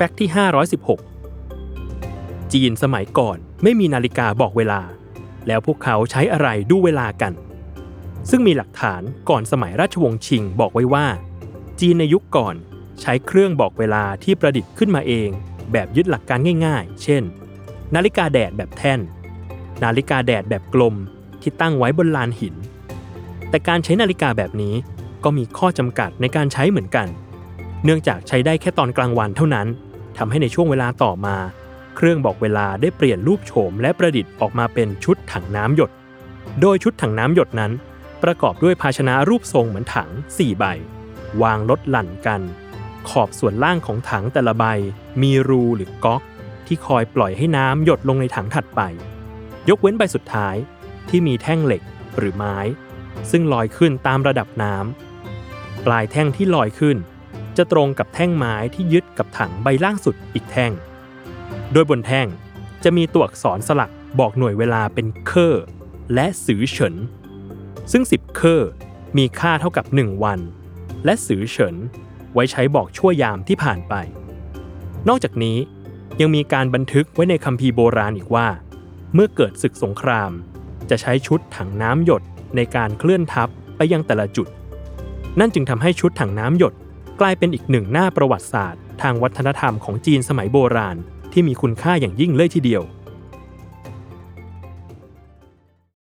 แฟกต์ที่ 516 จีนสมัยก่อนไม่มีนาฬิกาบอกเวลา แล้วพวกเขาใช้อะไรดูเวลากัน ซึ่งมีหลักฐานก่อนสมัยราชวงศ์ชิงบอกไว้ว่า จีนในยุคก่อนใช้เครื่องบอกเวลาที่ประดิษฐ์ขึ้นมาเอง แบบยึดหลักการง่าย ๆ เช่น นาฬิกาแดดแบบแท่น นาฬิกาแดดแบบกลมที่ตั้งไว้บนลานหิน แต่การใช้นาฬิกาแบบนี้ก็มีข้อจำกัดในการใช้เหมือนกัน เนื่องจากใช้ได้แค่ตอนกลางวันเท่านั้น ทำให้ในช่วงเวลาต่อมา เครื่องบอกเวลาได้เปลี่ยนรูปโฉมและประดิษฐ์ออกมาเป็นชุดถังน้ำหยด โดยชุดถังน้ำหยดนั้น ประกอบด้วยภาชนะรูปทรงเหมือนถัง 4 ใบ วางลดหลั่นกัน ขอบส่วนล่างของถังแต่ละใบ มีรูหรือก๊อก ที่คอยปล่อยให้น้ำหยดลงในถังถัดไป ยกเว้นใบสุดท้ายที่มีแท่งเหล็กหรือไม้ ซึ่งลอยขึ้นตามระดับน้ำปลายแท่งที่ลอยขึ้น จะตรงกับแท่งไม้ที่ยึดกับถังใบล่างสุดอีกแท่ง โดยบนแท่งจะมีตัวอักษรสลักบอกหน่วยเวลาเป็นเคอร์และสือเฉิน ซึ่ง 10 เคอร์มีค่าเท่ากับ 1 วัน และสือเฉินไว้ใช้บอกชั่วยามที่ผ่านไป นอกจากนี้ยังมีการบันทึกไว้ในคัมภีร์โบราณอีกว่า เมื่อเกิดศึกสงคราม จะใช้ชุดถังน้ำหยดในการเคลื่อนทัพไปยังแต่ละจุด นั่นจึงทำให้ชุดถังน้ำหยด กลายเป็นอีกหนึ่งหน้าประวัติศาสตร์ ทางวัฒนธรรมของจีนสมัยโบราณ ที่มีคุณค่าอย่างยิ่งเลยทีเดียว